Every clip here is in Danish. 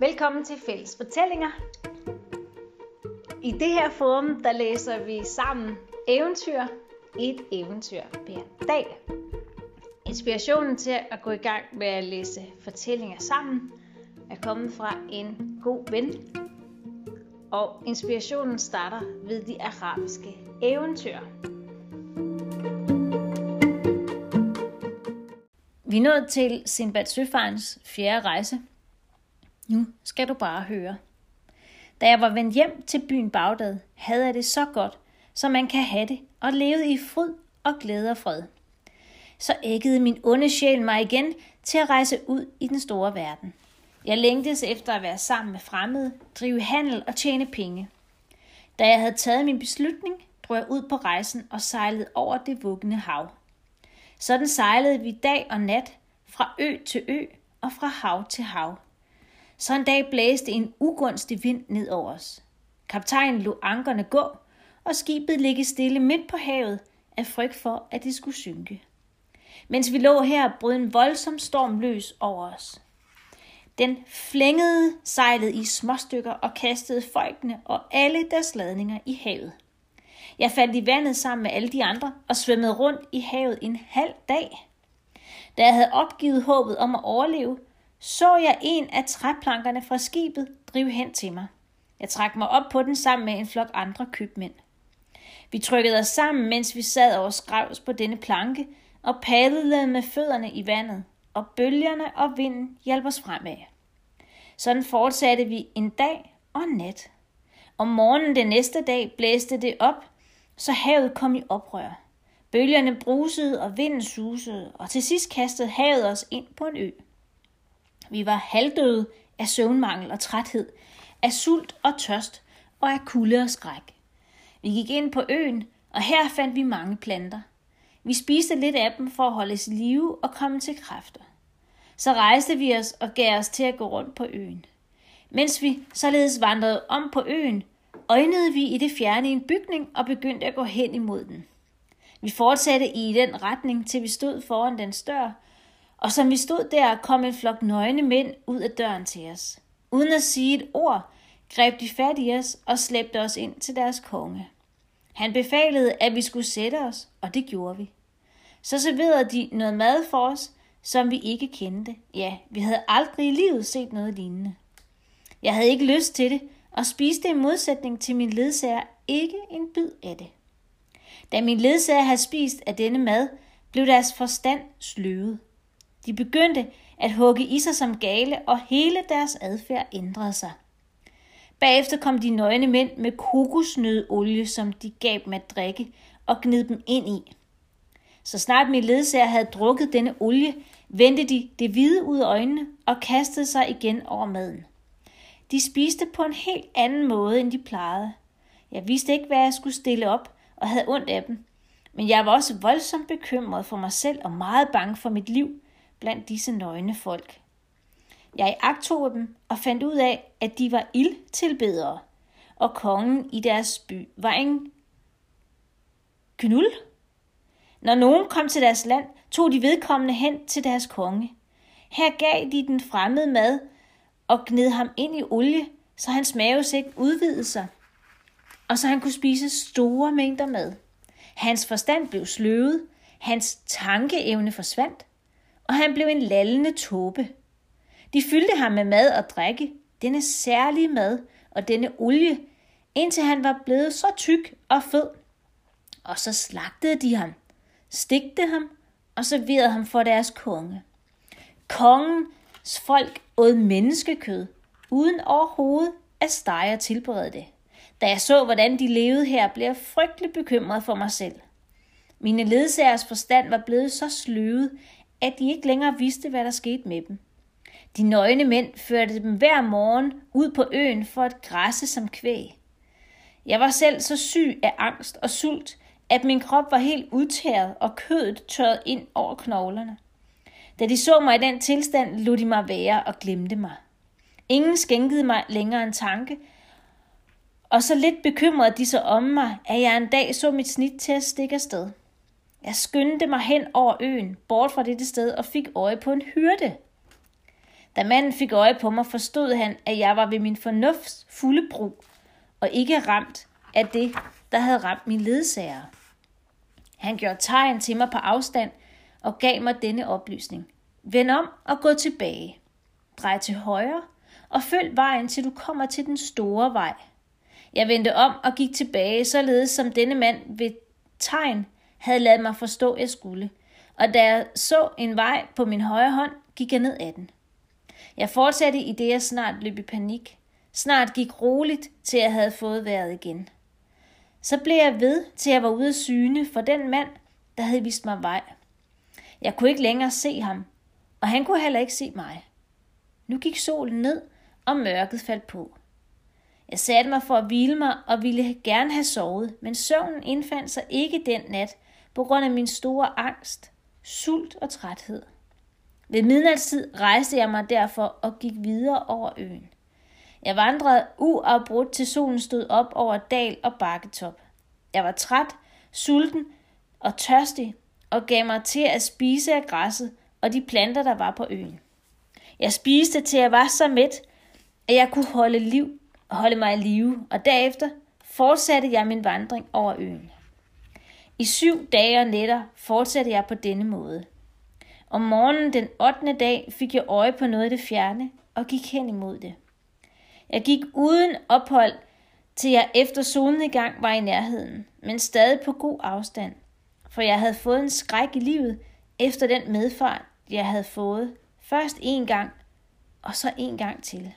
Velkommen til Fælles Fortællinger. I det her forum, der læser vi sammen eventyr, et eventyr hver dag. Inspirationen til at gå i gang med at læse fortællinger sammen er kommet fra en god ven. Og inspirationen starter ved de arabiske eventyr. Vi er nået til Sinbad Søfarens fjerde rejse. Nu skal du bare høre. Da jeg var vendt hjem til byen Bagdad, havde jeg det så godt, som man kan have det, og levede i fryd og glæde og fred. Så æggede min onde sjæl mig igen til at rejse ud i den store verden. Jeg længtes efter at være sammen med fremmede, drive handel og tjene penge. Da jeg havde taget min beslutning, drog jeg ud på rejsen og sejlede over det vuggende hav. Sådan sejlede vi dag og nat, fra ø til ø og fra hav til hav. Så en dag blæste en ugunstig vind ned over os. Kaptajnen lod ankerne gå, og skibet ligge stille midt på havet af frygt for, at det skulle synke. Mens vi lå her, brød en voldsom storm løs over os. Den flængede sejlet i småstykker og kastede folkene og alle deres ladninger i havet. Jeg faldt i vandet sammen med alle de andre og svømmede rundt i havet en halv dag. Da jeg havde opgivet håbet om at overleve, så jeg en af træplankerne fra skibet drive hen til mig. Jeg trak mig op på den sammen med en flok andre købmænd. Vi trykkede os sammen, mens vi sad over skrevs på denne planke og padlede med fødderne i vandet, og bølgerne og vinden hjalp os fremad. Sådan fortsatte vi en dag og en nat. Om morgenen den næste dag blæste det op, så havet kom i oprør. Bølgerne brusede og vinden susede, og til sidst kastede havet os ind på en ø. Vi var halvdøde af søvnmangel og træthed, af sult og tørst og af kulde og skræk. Vi gik ind på øen, og her fandt vi mange planter. Vi spiste lidt af dem for at holde os i live og komme til kræfter. Så rejste vi os og gav os til at gå rundt på øen. Mens vi således vandrede om på øen, øjnede vi i det fjerne en bygning og begyndte at gå hen imod den. Vi fortsatte i den retning, til vi stod foran den dør, og som vi stod der, kom en flok nøgne mænd ud af døren til os. Uden at sige et ord, greb de fat i os og slæbte os ind til deres konge. Han befalede, at vi skulle sætte os, og det gjorde vi. Så serverede de noget mad for os, som vi ikke kendte. Ja, vi havde aldrig i livet set noget lignende. Jeg havde ikke lyst til det, og spiste i modsætning til min ledsager ikke en bid af det. Da min ledsager havde spist af denne mad, blev deres forstand sløvet. De begyndte at hugge i sig som gale, og hele deres adfærd ændrede sig. Bagefter kom de nøgne mænd med kokosnødolie, som de gav dem at drikke, og gnid dem ind i. Så snart min ledsager havde drukket denne olie, vendte de det hvide ud af øjnene og kastede sig igen over maden. De spiste på en helt anden måde, end de plejede. Jeg vidste ikke, hvad jeg skulle stille op, og havde ondt af dem. Men jeg var også voldsomt bekymret for mig selv og meget bange for mit liv blandt disse nøgne folk. Jeg agtog dem og fandt ud af, at de var ildtilbedere, og kongen i deres by var en knul. Når nogen kom til deres land, tog de vedkommende hen til deres konge. Her gav de den fremmede mad og gned ham ind i olie, så hans mavesæk udvidede sig, og så han kunne spise store mængder mad. Hans forstand blev sløvet, hans tankeevne forsvandt, og han blev en lallende tåbe. De fyldte ham med mad og drikke, denne særlige mad og denne olie, indtil han var blevet så tyk og fed. Og så slagtede de ham, stigte ham og serverede ham for deres konge. Kongens folk åd menneskekød, uden overhovedet at stege og tilberede det. Da jeg så, hvordan de levede her, blev jeg frygtelig bekymret for mig selv. Mine ledsagers forstand var blevet så sløvet, at de ikke længere vidste, hvad der skete med dem. De nøgne mænd førte dem hver morgen ud på øen for at græsse som kvæg. Jeg var selv så syg af angst og sult, at min krop var helt udtæret og kødet tørret ind over knoglerne. Da de så mig i den tilstand, lod de mig være og glemte mig. Ingen skænkede mig længere en tanke, og så lidt bekymrede de sig om mig, at jeg en dag så mit snit til at stikke afsted. Jeg skyndte mig hen over øen, bort fra dette sted, og fik øje på en hyrde. Da manden fik øje på mig, forstod han, at jeg var ved min fornufts fulde brug, og ikke ramt af det, der havde ramt min ledsager. Han gjorde tegn til mig på afstand og gav mig denne oplysning. Vend om og gå tilbage. Drej til højre og følg vejen, til du kommer til den store vej. Jeg vendte om og gik tilbage, således som denne mand ved tegn havde ladet mig forstå, jeg skulle. Og da jeg så en vej på min højre hånd, gik jeg ned ad den. Jeg fortsatte i det, jeg snart løb i panik. Snart gik roligt, til jeg havde fået vejret igen. Så blev jeg ved, til jeg var ude af syne for den mand, der havde vist mig vej. Jeg kunne ikke længere se ham, og han kunne heller ikke se mig. Nu gik solen ned, og mørket faldt på. Jeg satte mig for at hvile mig og ville gerne have sovet, men søvnen indfandt sig ikke den nat på grund af min store angst, sult og træthed. Ved midnatstid rejste jeg mig derfor og gik videre over øen. Jeg vandrede uafbrudt til solen stod op over dal og bakketop. Jeg var træt, sulten og tørstig og gav mig til at spise af græsset og de planter, der var på øen. Jeg spiste til jeg var så mæt, at jeg kunne holde, liv, holde mig i live, og derefter fortsatte jeg min vandring over øen. I syv dage og nætter fortsatte jeg på denne måde. Om morgenen den 8. dag fik jeg øje på noget af det fjerne og gik hen imod det. Jeg gik uden ophold, til jeg efter gang var i nærheden, men stadig på god afstand, for jeg havde fået en skræk i livet efter den medfart, jeg havde fået, først en gang, og så en gang til.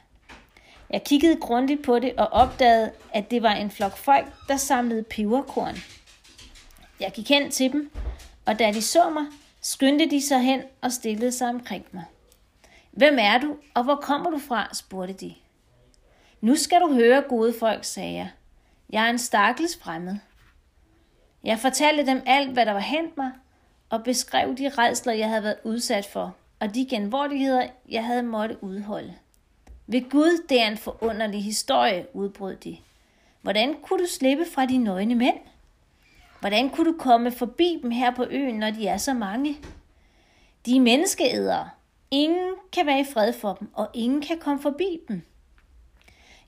Jeg kiggede grundigt på det og opdagede, at det var en flok folk, der samlede peberkorn. Jeg gik hen til dem, og da de så mig, skyndte de sig hen og stillede sig omkring mig. Hvem er du, og hvor kommer du fra? spurgte de. Nu skal du høre, gode folk, sagde jeg. Jeg er en stakkels fremmed. Jeg fortalte dem alt, hvad der var hent mig, og beskrev de redsler, jeg havde været udsat for, og de genvordigheder, jeg havde måtte udholde. Ved Gud, det er en forunderlig historie, udbrød de. Hvordan kunne du slippe fra de nøgne mænd? Hvordan kunne du komme forbi dem her på øen, når de er så mange? De er menneskeædere. Ingen kan være i fred for dem, og ingen kan komme forbi dem.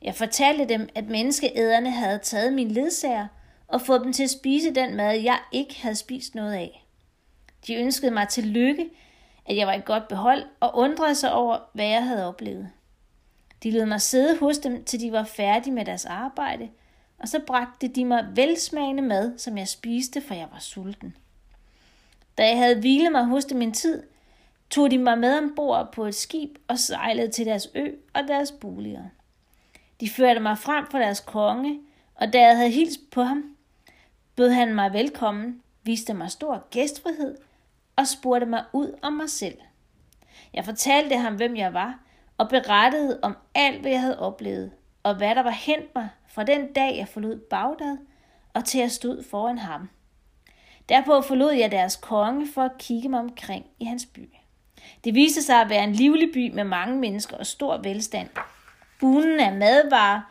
Jeg fortalte dem, at menneskeæderne havde taget min ledsager og fået dem til at spise den mad, jeg ikke havde spist noget af. De ønskede mig til lykke, at jeg var i godt behold, og undrede sig over, hvad jeg havde oplevet. De lod mig sidde hos dem, til de var færdige med deres arbejde, og så bragte de mig velsmagende mad, som jeg spiste, for jeg var sulten. Da jeg havde hvilet mig hos dem en tid, tog de mig med ombord på et skib og sejlede til deres ø og deres boliger. De førte mig frem for deres konge, og da jeg havde hilst på ham, bød han mig velkommen, viste mig stor gæstfrihed og spurgte mig ud om mig selv. Jeg fortalte ham, hvem jeg var, og berettede om alt, hvad jeg havde oplevet, og hvad der var hent mig fra den dag, jeg forlod Bagdad, og til jeg stod foran ham. Derpå forlod jeg deres konge for at kigge mig omkring i hans by. Det viste sig at være en livlig by med mange mennesker og stor velstand. Bunen af madvarer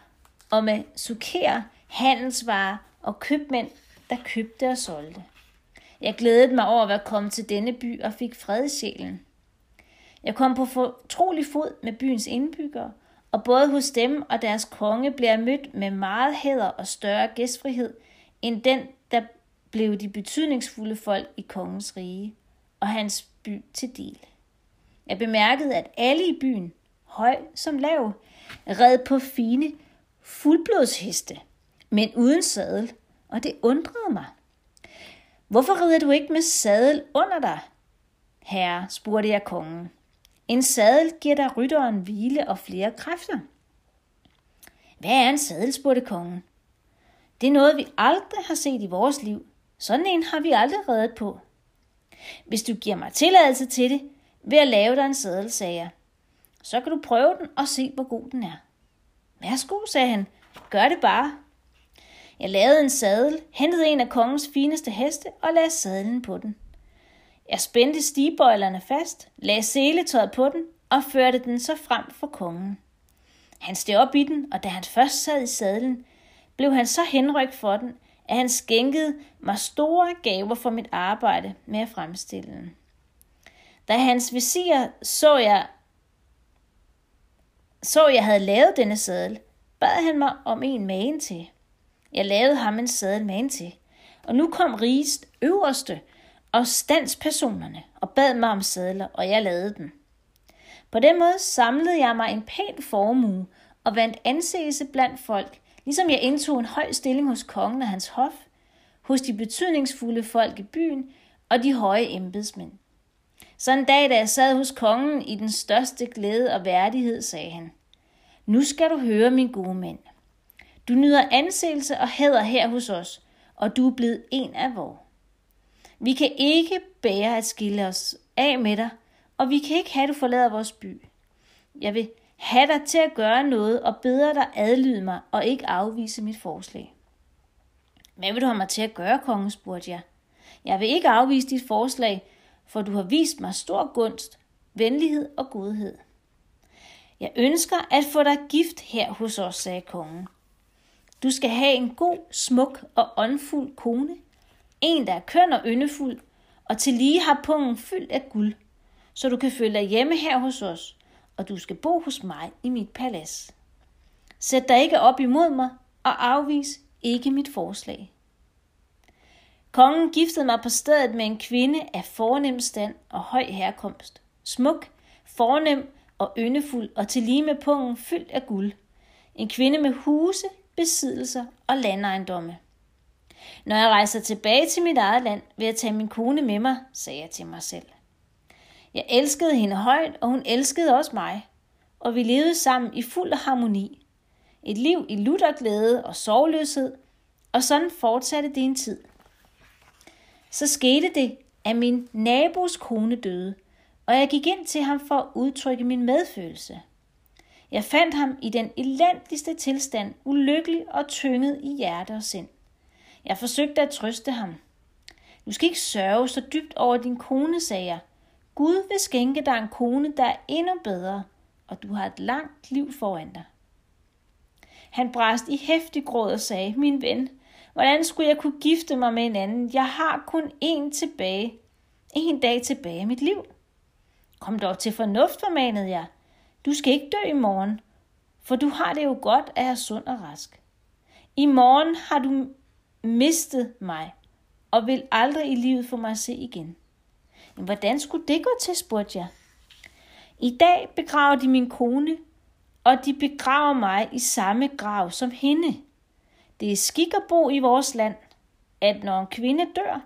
og med sukker, handelsvarer og købmænd, der købte og solgte. Jeg glædede mig over at være kommet til denne by og fik fred i sjælen. Jeg kom på fortrolig fod med byens indbyggere, og både hos dem og deres konge blev mødt med meget hæder og større gæstfrihed, end den, der blev de betydningsfulde folk i kongens rige og hans by til del. Jeg bemærkede, at alle i byen, høj som lav, red på fine fuldblodsheste, men uden sadel, og det undrede mig. Hvorfor rider du ikke med sadel under dig? Herre, spurgte jeg kongen. En sadel giver dig rytteren hvile og flere kræfter. Hvad er en sadel, spurgte kongen. Det er noget, vi aldrig har set i vores liv. Sådan en har vi aldrig reddet på. Hvis du giver mig tilladelse til det, vil jeg lave dig en sadel, sagde jeg. Så kan du prøve den og se, hvor god den er. Værsgo, sagde han. Gør det bare. Jeg lavede en sadel, hentede en af kongens fineste heste og lagde sadlen på den. Jeg spændte stigbøjlerne fast, lagde seletøjet på den og førte den så frem for kongen. Han steg op i den, og da han først sad i sadlen, blev han så henrykt for den, at han skænkede mig store gaver for mit arbejde med at fremstille den. Da hans visir så jeg så jeg havde lavet denne sadel, bad han mig om en magen til. Jeg lavede ham en sadel magen til, og nu kom rigest øverste og standspersonerne og bad mig om sædler, og jeg lavede den. På den måde samlede jeg mig en pæn formue og vandt anseelse blandt folk, ligesom jeg indtog en høj stilling hos kongen og hans hof, hos de betydningsfulde folk i byen og de høje embedsmænd. Så en dag, da jeg sad hos kongen i den største glæde og værdighed, sagde han, Nu skal du høre, min gode mænd. Du nyder anseelse og hæder her hos os, og du er blevet en af vores. Vi kan ikke bære at skille os af med dig, og vi kan ikke have, at du forlader vores by. Jeg vil have dig til at gøre noget og beder dig adlyde mig og ikke afvise mit forslag. Hvad vil du have mig til at gøre, kongen, spurgte jeg. Jeg vil ikke afvise dit forslag, for du har vist mig stor gunst, venlighed og godhed. Jeg ønsker at få dig gift her hos os, sagde kongen. Du skal have en god, smuk og åndfuld kone, en, der er køn og yndefuld, og til lige har pungen fyldt af guld, så du kan føle dig hjemme her hos os, og du skal bo hos mig i mit palads. Sæt dig ikke op imod mig, og afvis ikke mit forslag. Kongen giftede mig på stedet med en kvinde af fornem stand og høj herkomst. Smuk, fornem og yndefuld, og til lige med pungen fyldt af guld. En kvinde med huse, besiddelser og landejendomme. Når jeg rejser tilbage til mit eget land, vil jeg tage min kone med mig, sagde jeg til mig selv. Jeg elskede hende højt, og hun elskede også mig, og vi levede sammen i fuld harmoni. Et liv i lutterglæde og sorgløshed, og sådan fortsatte det en tid. Så skete det, at min nabos kone døde, og jeg gik ind til ham for at udtrykke min medfølelse. Jeg fandt ham i den elendigste tilstand, ulykkelig og tynget i hjerte og sind. Jeg forsøgte at trøste ham. Du skal ikke sørge så dybt over din kone, sagde jeg. Gud vil skænke dig en kone, der er endnu bedre, og du har et langt liv foran dig. Han brast i hæftig gråd og sagde, min ven, hvordan skulle jeg kunne gifte mig med en anden? Jeg har kun én tilbage. En dag tilbage i mit liv. Kom dog til fornuft, formanede jeg. Du skal ikke dø i morgen, for du har det jo godt at er sund og rask. I morgen har du mistet mig, og vil aldrig i livet få mig at se igen. Men hvordan skulle det gå til, spurgte jeg. I dag begraver de min kone, og de begraver mig i samme grav som hende. Det er skik at bo i vores land, at når en kvinde dør,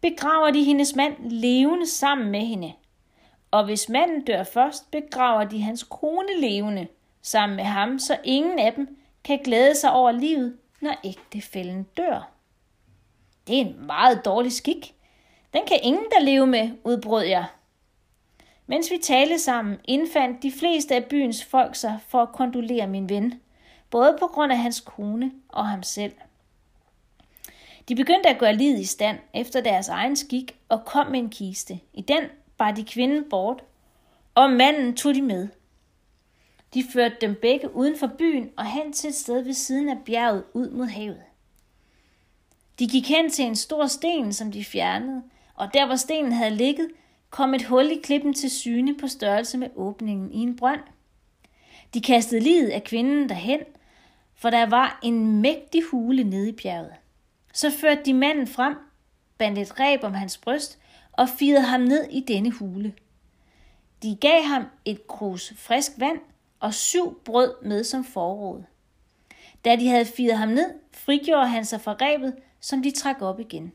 begraver de hendes mand levende sammen med hende. Og hvis manden dør først, begraver de hans kone levende sammen med ham, så ingen af dem kan glæde sig over livet, når ægtefælden dør. Det er en meget dårlig skik. Den kan ingen der leve med, udbrød jeg. Mens vi talte sammen, indfandt de fleste af byens folk sig for at kondolere min ven, både på grund af hans kone og ham selv. De begyndte at gøre livet i stand efter deres egen skik og kom med en kiste. I den bar de kvinden bort, og manden tog de med. De førte dem begge uden for byen og hen til et sted ved siden af bjerget ud mod havet. De gik hen til en stor sten, som de fjernede, og der hvor stenen havde ligget, kom et hul i klippen til syne på størrelse med åbningen i en brønd. De kastede livet af kvinden derhen, for der var en mægtig hule nede i bjerget. Så førte de manden frem, bandt et reb om hans bryst og firede ham ned i denne hule. De gav ham et krus frisk vand og syv brød med som forråd. Da de havde firet ham ned, frigjorde han sig fra rebet, som de trak op igen.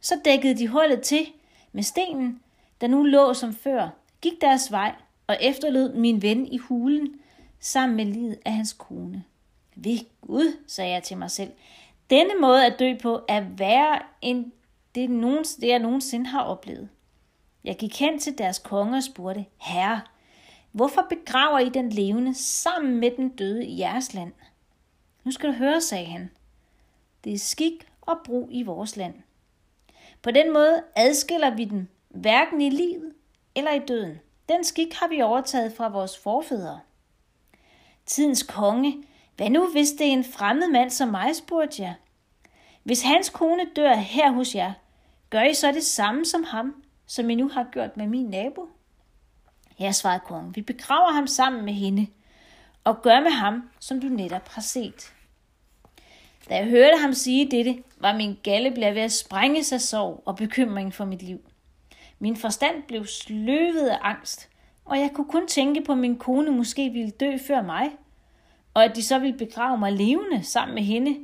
Så dækkede de hullet til med stenen, der nu lå som før, gik deres vej og efterlod min ven i hulen sammen med livet af hans kone. Ved Gud, sagde jeg til mig selv, denne måde at dø på er værre end det, nogen, det jeg nogensinde har oplevet. Jeg gik hen til deres konge og spurgte, Herre, hvorfor begraver I den levende sammen med den døde i jeres land? Nu skal du høre, sagde han. Det er skik og brug i vores land. På den måde adskiller vi den hverken i livet eller i døden. Den skik har vi overtaget fra vores forfædre. Tidens konge, hvad nu hvis det er en fremmed mand som mig, spurgte jeg. Hvis hans kone dør her hos jer, gør I så det samme som ham, som I nu har gjort med min nabo? Ja, svarede kongen, vi begraver ham sammen med hende, og gør med ham, som du netop har set. Da jeg hørte ham sige dette, var min galle blevet ved at sprænge sig sorg og bekymring for mit liv. Min forstand blev sløvet af angst, og jeg kunne kun tænke på, at min kone måske ville dø før mig, og at de så ville begrave mig levende sammen med hende.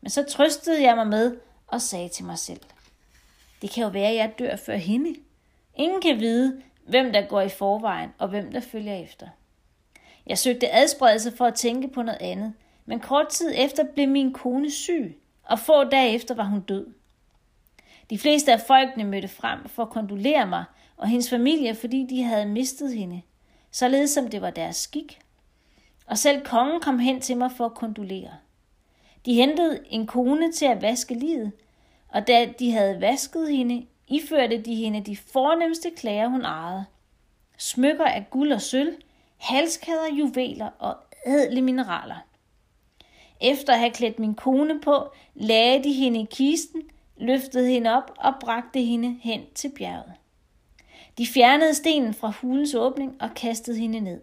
Men så trøstede jeg mig med og sagde til mig selv, det kan jo være, at jeg dør før hende. Ingen kan vide, hvem der går i forvejen og hvem der følger efter. Jeg søgte adspredelse for at tænke på noget andet, men kort tid efter blev min kone syg, og få dage efter var hun død. De fleste af folkene mødte frem for at kondolere mig og hendes familie, fordi de havde mistet hende, således som det var deres skik. Og selv kongen kom hen til mig for at kondolere. De hentede en kone til at vaske livet, og da de havde vasket hende, iførte de hende de fornemmeste klæder, hun ejede. Smykker af guld og sølv, halskæder, juveler og ædle mineraler. Efter at have klædt min kone på, lagde de hende i kisten, løftede hende op og bragte hende hen til bjerget. De fjernede stenen fra hulens åbning og kastede hende ned.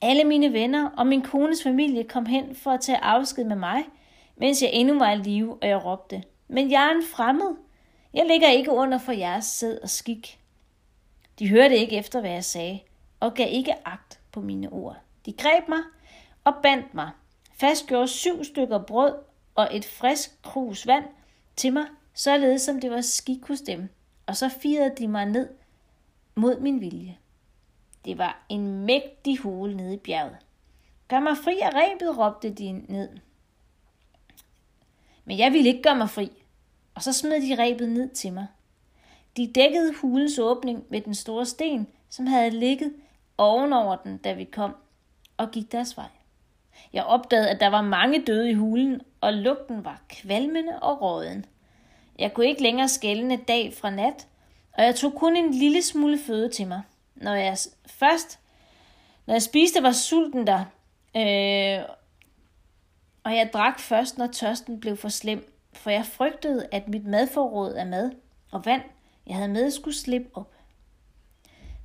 Alle mine venner og min kones familie kom hen for at tage afsked med mig, mens jeg endnu var i live, og jeg råbte, men jeg er en fremmed. Jeg ligger ikke under for jeres sæd og skik. De hørte ikke efter, hvad jeg sagde, og gav ikke agt på mine ord. De greb mig og bandt mig, fastgjorde syv stykker brød og et frisk krus vand til mig, således som det var skik hos dem, og så firede de mig ned mod min vilje. Det var en mægtig hule nede i bjerget. Gør mig fri af rebet, råbte de ned. Men jeg ville ikke gøre mig fri, og så smed de rebet ned til mig. De dækkede hulens åbning med den store sten, som havde ligget ovenover den, da vi kom, og gik deres vej. Jeg opdagede, at der var mange døde i hulen, og lugten var kvalmende og råden. Jeg kunne ikke længere skælne dag fra nat, og jeg tog kun en lille smule føde til mig. Når jeg først, når jeg spiste, var sulten der, øh, og jeg drak først, når tørsten blev for slem, for jeg frygtede, at mit madforråd af mad og vand, jeg havde med, skulle slippe op.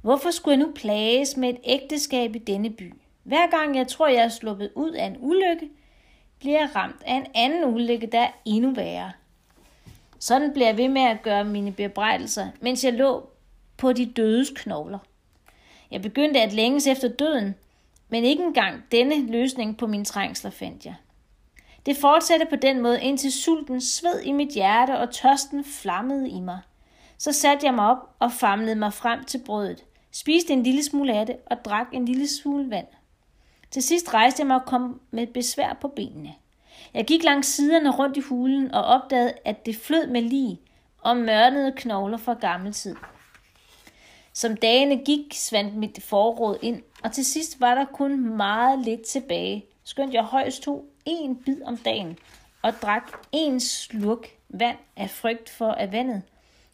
Hvorfor skulle jeg nu plages med et ægteskab i denne by? Hver gang jeg tror, jeg er sluppet ud af en ulykke, bliver jeg ramt af en anden ulykke, der er endnu værre. Sådan blev jeg ved med at gøre mine bebrejdelser, mens jeg lå på de dødes knogler. Jeg begyndte at længes efter døden, men ikke engang denne løsning på mine trængsler fandt jeg. Det fortsatte på den måde, indtil sulten sved i mit hjerte og tørsten flammede i mig. Så satte jeg mig op og famlede mig frem til brødet, spiste en lille smule af det og drak en lille smule vand. Til sidst rejste jeg mig og kom med besvær på benene. Jeg gik langs siderne rundt i hulen og opdagede, at det flød med lige og mørnede knogler fra gammel tid. Som dagene gik, svandt mit forråd ind, og til sidst var der kun meget lidt tilbage, skønt jeg højst tog en bid om dagen og drak en slurk vand af frygt for, at vandet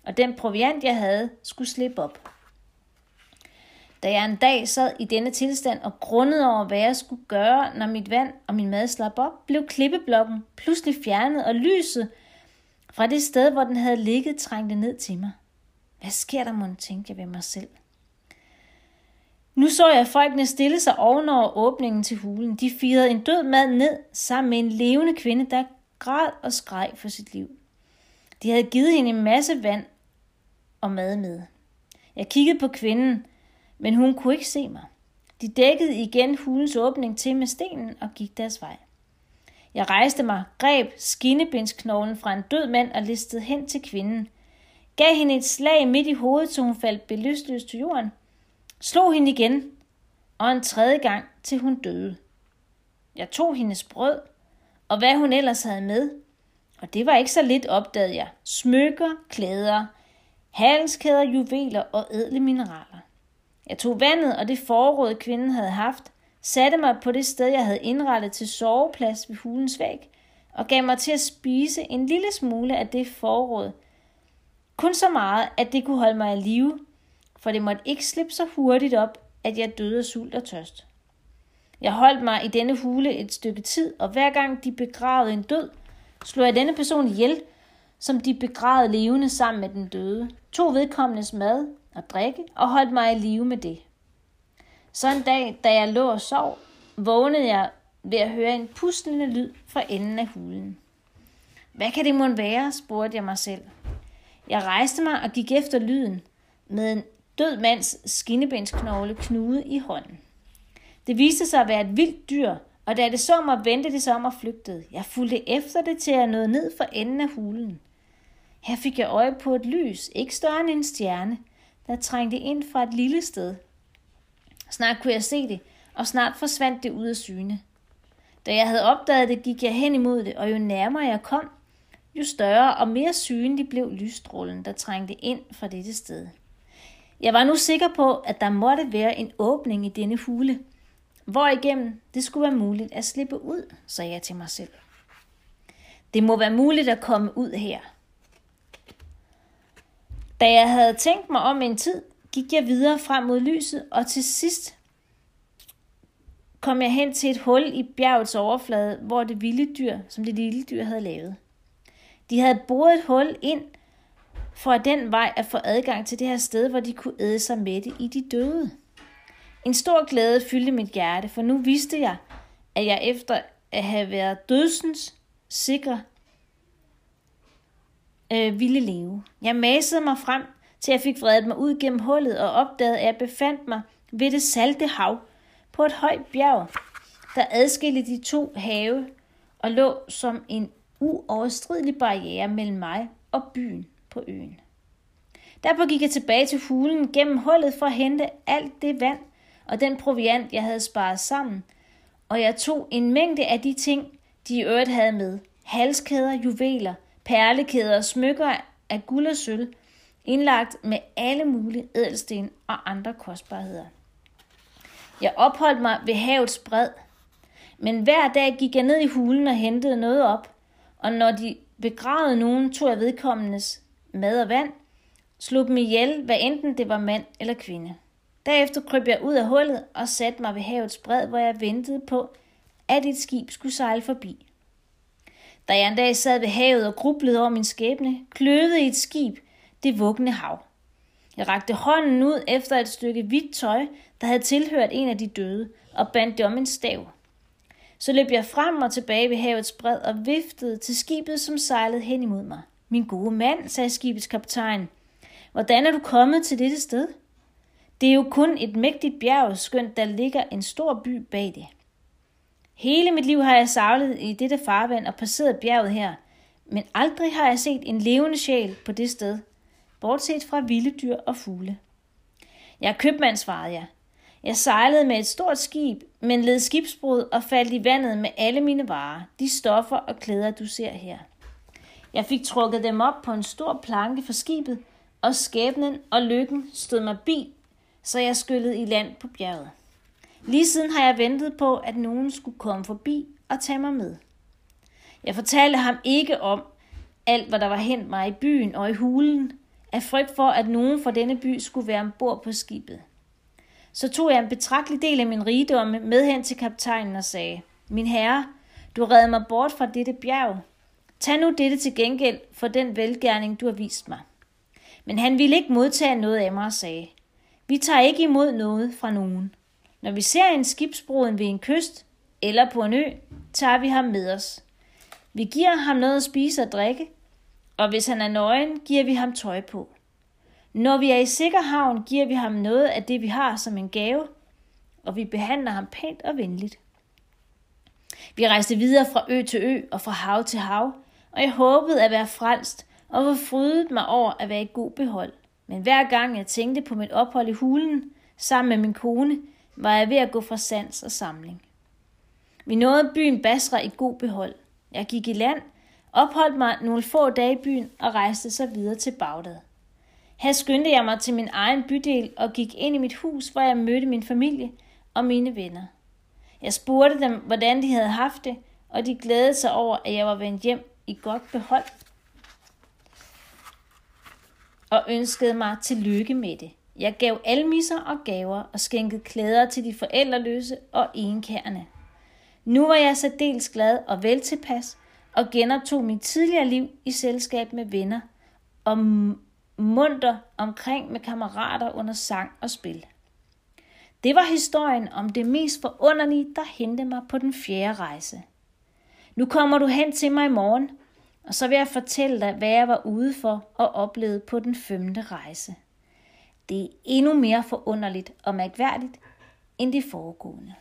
og den proviant, jeg havde, skulle slippe op. Da jeg en dag sad i denne tilstand og grundede over, hvad jeg skulle gøre, når mit vand og min mad slap op, blev klippeblokken pludselig fjernet, og lyset fra det sted, hvor den havde ligget, trængte ned til mig. Hvad sker der, må tænkte jeg ved mig selv. Nu så jeg folkene stille sig ovenover åbningen til hulen. De firede en død mand ned sammen med en levende kvinde, der græd og skreg for sit liv. De havde givet hende en masse vand og mad med. Jeg kiggede på kvinden, men hun kunne ikke se mig. De dækkede igen hulens åbning til med stenen og gik deres vej. Jeg rejste mig, greb skinnebindsknoglen fra en død mand og listede hen til kvinden. Gav hende et slag midt i hovedet, så hun faldt belystløst til jorden. Slog hende igen, og en tredje gang, til hun døde. Jeg tog hendes brød, og hvad hun ellers havde med, og det var ikke så lidt, opdagede jeg. Smykker, klæder, halskæder, juveler og ædle mineraler. Jeg tog vandet og det forråd, kvinden havde haft, satte mig på det sted, jeg havde indrettet til soveplads ved hulens væg, og gav mig til at spise en lille smule af det forråd. Kun så meget, at det kunne holde mig i live, for det måtte ikke slippe så hurtigt op, at jeg døde af sult og tørst. Jeg holdt mig i denne hule et stykke tid, og hver gang de begravede en død, slog jeg denne person ihjel, som de begravede levende sammen med den døde, tog vedkommendes mad og drikke og holdt mig i live med det. Så en dag, da jeg lå og sov, vågnede jeg ved at høre en puslende lyd fra enden af hulen. Hvad kan det måtte være, spurgte jeg mig selv. Jeg rejste mig og gik efter lyden med en død mands skinnebensknogle knude i hånden. Det viste sig at være et vildt dyr, og da det så mig, vendte det sig om og flygtede. Jeg fulgte efter det til jeg nåede ned for enden af hulen. Her fik jeg øje på et lys, ikke større end en stjerne, der trængte ind fra et lille sted. Snart kunne jeg se det, og snart forsvandt det ud af syne. Da jeg havde opdaget det, gik jeg hen imod det, og jo nærmere jeg kom, jo større og mere synlig blev lysstrålen, der trængte ind fra dette sted. Jeg var nu sikker på, at der måtte være en åbning i denne hule, hvor igennem det skulle være muligt at slippe ud, sagde jeg til mig selv. Det må være muligt at komme ud her. Da jeg havde tænkt mig om en tid, gik jeg videre frem mod lyset, og til sidst kom jeg hen til et hul i bjergets overflade, hvor det vilde dyr, som det lille dyr havde lavet. De havde boret et hul ind, for at den vej at få adgang til det her sted, hvor de kunne æde sig med det i de døde. En stor glæde fyldte mit hjerte, for nu vidste jeg, at jeg efter at have været dødsens sikre, øh, ville leve. Jeg masede mig frem, til jeg fik vredet mig ud gennem hullet og opdagede, at jeg befandt mig ved det salte hav på et højt bjerg, der adskilte de to have og lå som en uoverstridelig barriere mellem mig og byen på øen. Derpå gik jeg tilbage til hulen gennem hullet for at hente alt det vand og den proviant, jeg havde sparet sammen, og jeg tog en mængde af de ting, de i øvrigt havde med. Halskæder, juveler, perlekæder og smykker af guld og sølv, indlagt med alle mulige ædelsten og andre kostbarheder. Jeg opholdt mig ved havets bred, men hver dag gik jeg ned i hulen og hentede noget op, og når de begravede nogen, tog jeg vedkommendes mad og vand, slog dem ihjel, hvad enten det var mand eller kvinde. Derefter kryb jeg ud af hullet og satte mig ved havets bred, hvor jeg ventede på, at et skib skulle sejle forbi. Da jeg en dag sad ved havet og grublede over min skæbne, kløvede et skib det vuggende hav. Jeg rakte hånden ud efter et stykke hvidt tøj, der havde tilhørt en af de døde, og bandt det om en stav. Så løb jeg frem og tilbage ved havets bred og viftede til skibet, som sejlede hen imod mig. Min gode mand, sagde skibets kaptajn, hvordan er du kommet til dette sted? Det er jo kun et mægtigt bjerg, skønt der ligger en stor by bag det. Hele mit liv har jeg savlet i dette farvand og passeret bjerget her, men aldrig har jeg set en levende sjæl på det sted, bortset fra vilde dyr og fugle. Jeg er købmand, svarede jeg. Jeg sejlede med et stort skib, men led skibsbrud og faldt i vandet med alle mine varer, de stoffer og klæder, du ser her. Jeg fik trukket dem op på en stor planke for skibet, og skæbnen og lykken stod mig bi, så jeg skyllede i land på bjerget. Lige siden har jeg ventet på, at nogen skulle komme forbi og tage mig med. Jeg fortalte ham ikke om alt, hvad der var hent mig i byen og i hulen, af frygt for, at nogen fra denne by skulle være ombord på skibet. Så tog jeg en betragtelig del af min rigdomme med hen til kaptajnen og sagde, Min herre, du redde mig bort fra dette bjerg. Tag nu dette til gengæld for den velgærning, du har vist mig. Men han ville ikke modtage noget af mig og sagde, Vi tager ikke imod noget fra nogen. Når vi ser en skibsbroden ved en kyst eller på en ø, tager vi ham med os. Vi giver ham noget at spise og drikke, og hvis han er nøgen, giver vi ham tøj på. Når vi er i sikker havn, giver vi ham noget af det, vi har som en gave, og vi behandler ham pænt og venligt. Vi rejste videre fra ø til ø og fra hav til hav, og jeg håbede at være frelst og var frydet mig over at være i god behold. Men hver gang jeg tænkte på mit ophold i hulen sammen med min kone, var jeg ved at gå fra sans og samling. Vi nåede byen Basra i god behold. Jeg gik i land, opholdt mig nogle få dage i byen og rejste så videre til Bagdad. Her skyndte jeg mig til min egen bydel og gik ind i mit hus, hvor jeg mødte min familie og mine venner. Jeg spurgte dem, hvordan de havde haft det, og de glædede sig over, at jeg var vendt hjem i godt behold og ønskede mig til lykke med det. Jeg gav almisser og gaver og skænkede klæder til de forældreløse og enkærne. Nu var jeg så dels glad og vel tilpas, og genoptog mit tidligere liv i selskab med venner og munter omkring med kammerater under sang og spil. Det var historien om det mest forunderlige, der hentede mig på den fjerde rejse. Nu kommer du hen til mig i morgen, og så vil jeg fortælle dig, hvad jeg var ude for og oplevede på den femte rejse. Det er endnu mere forunderligt og mærkværdigt end det foregående.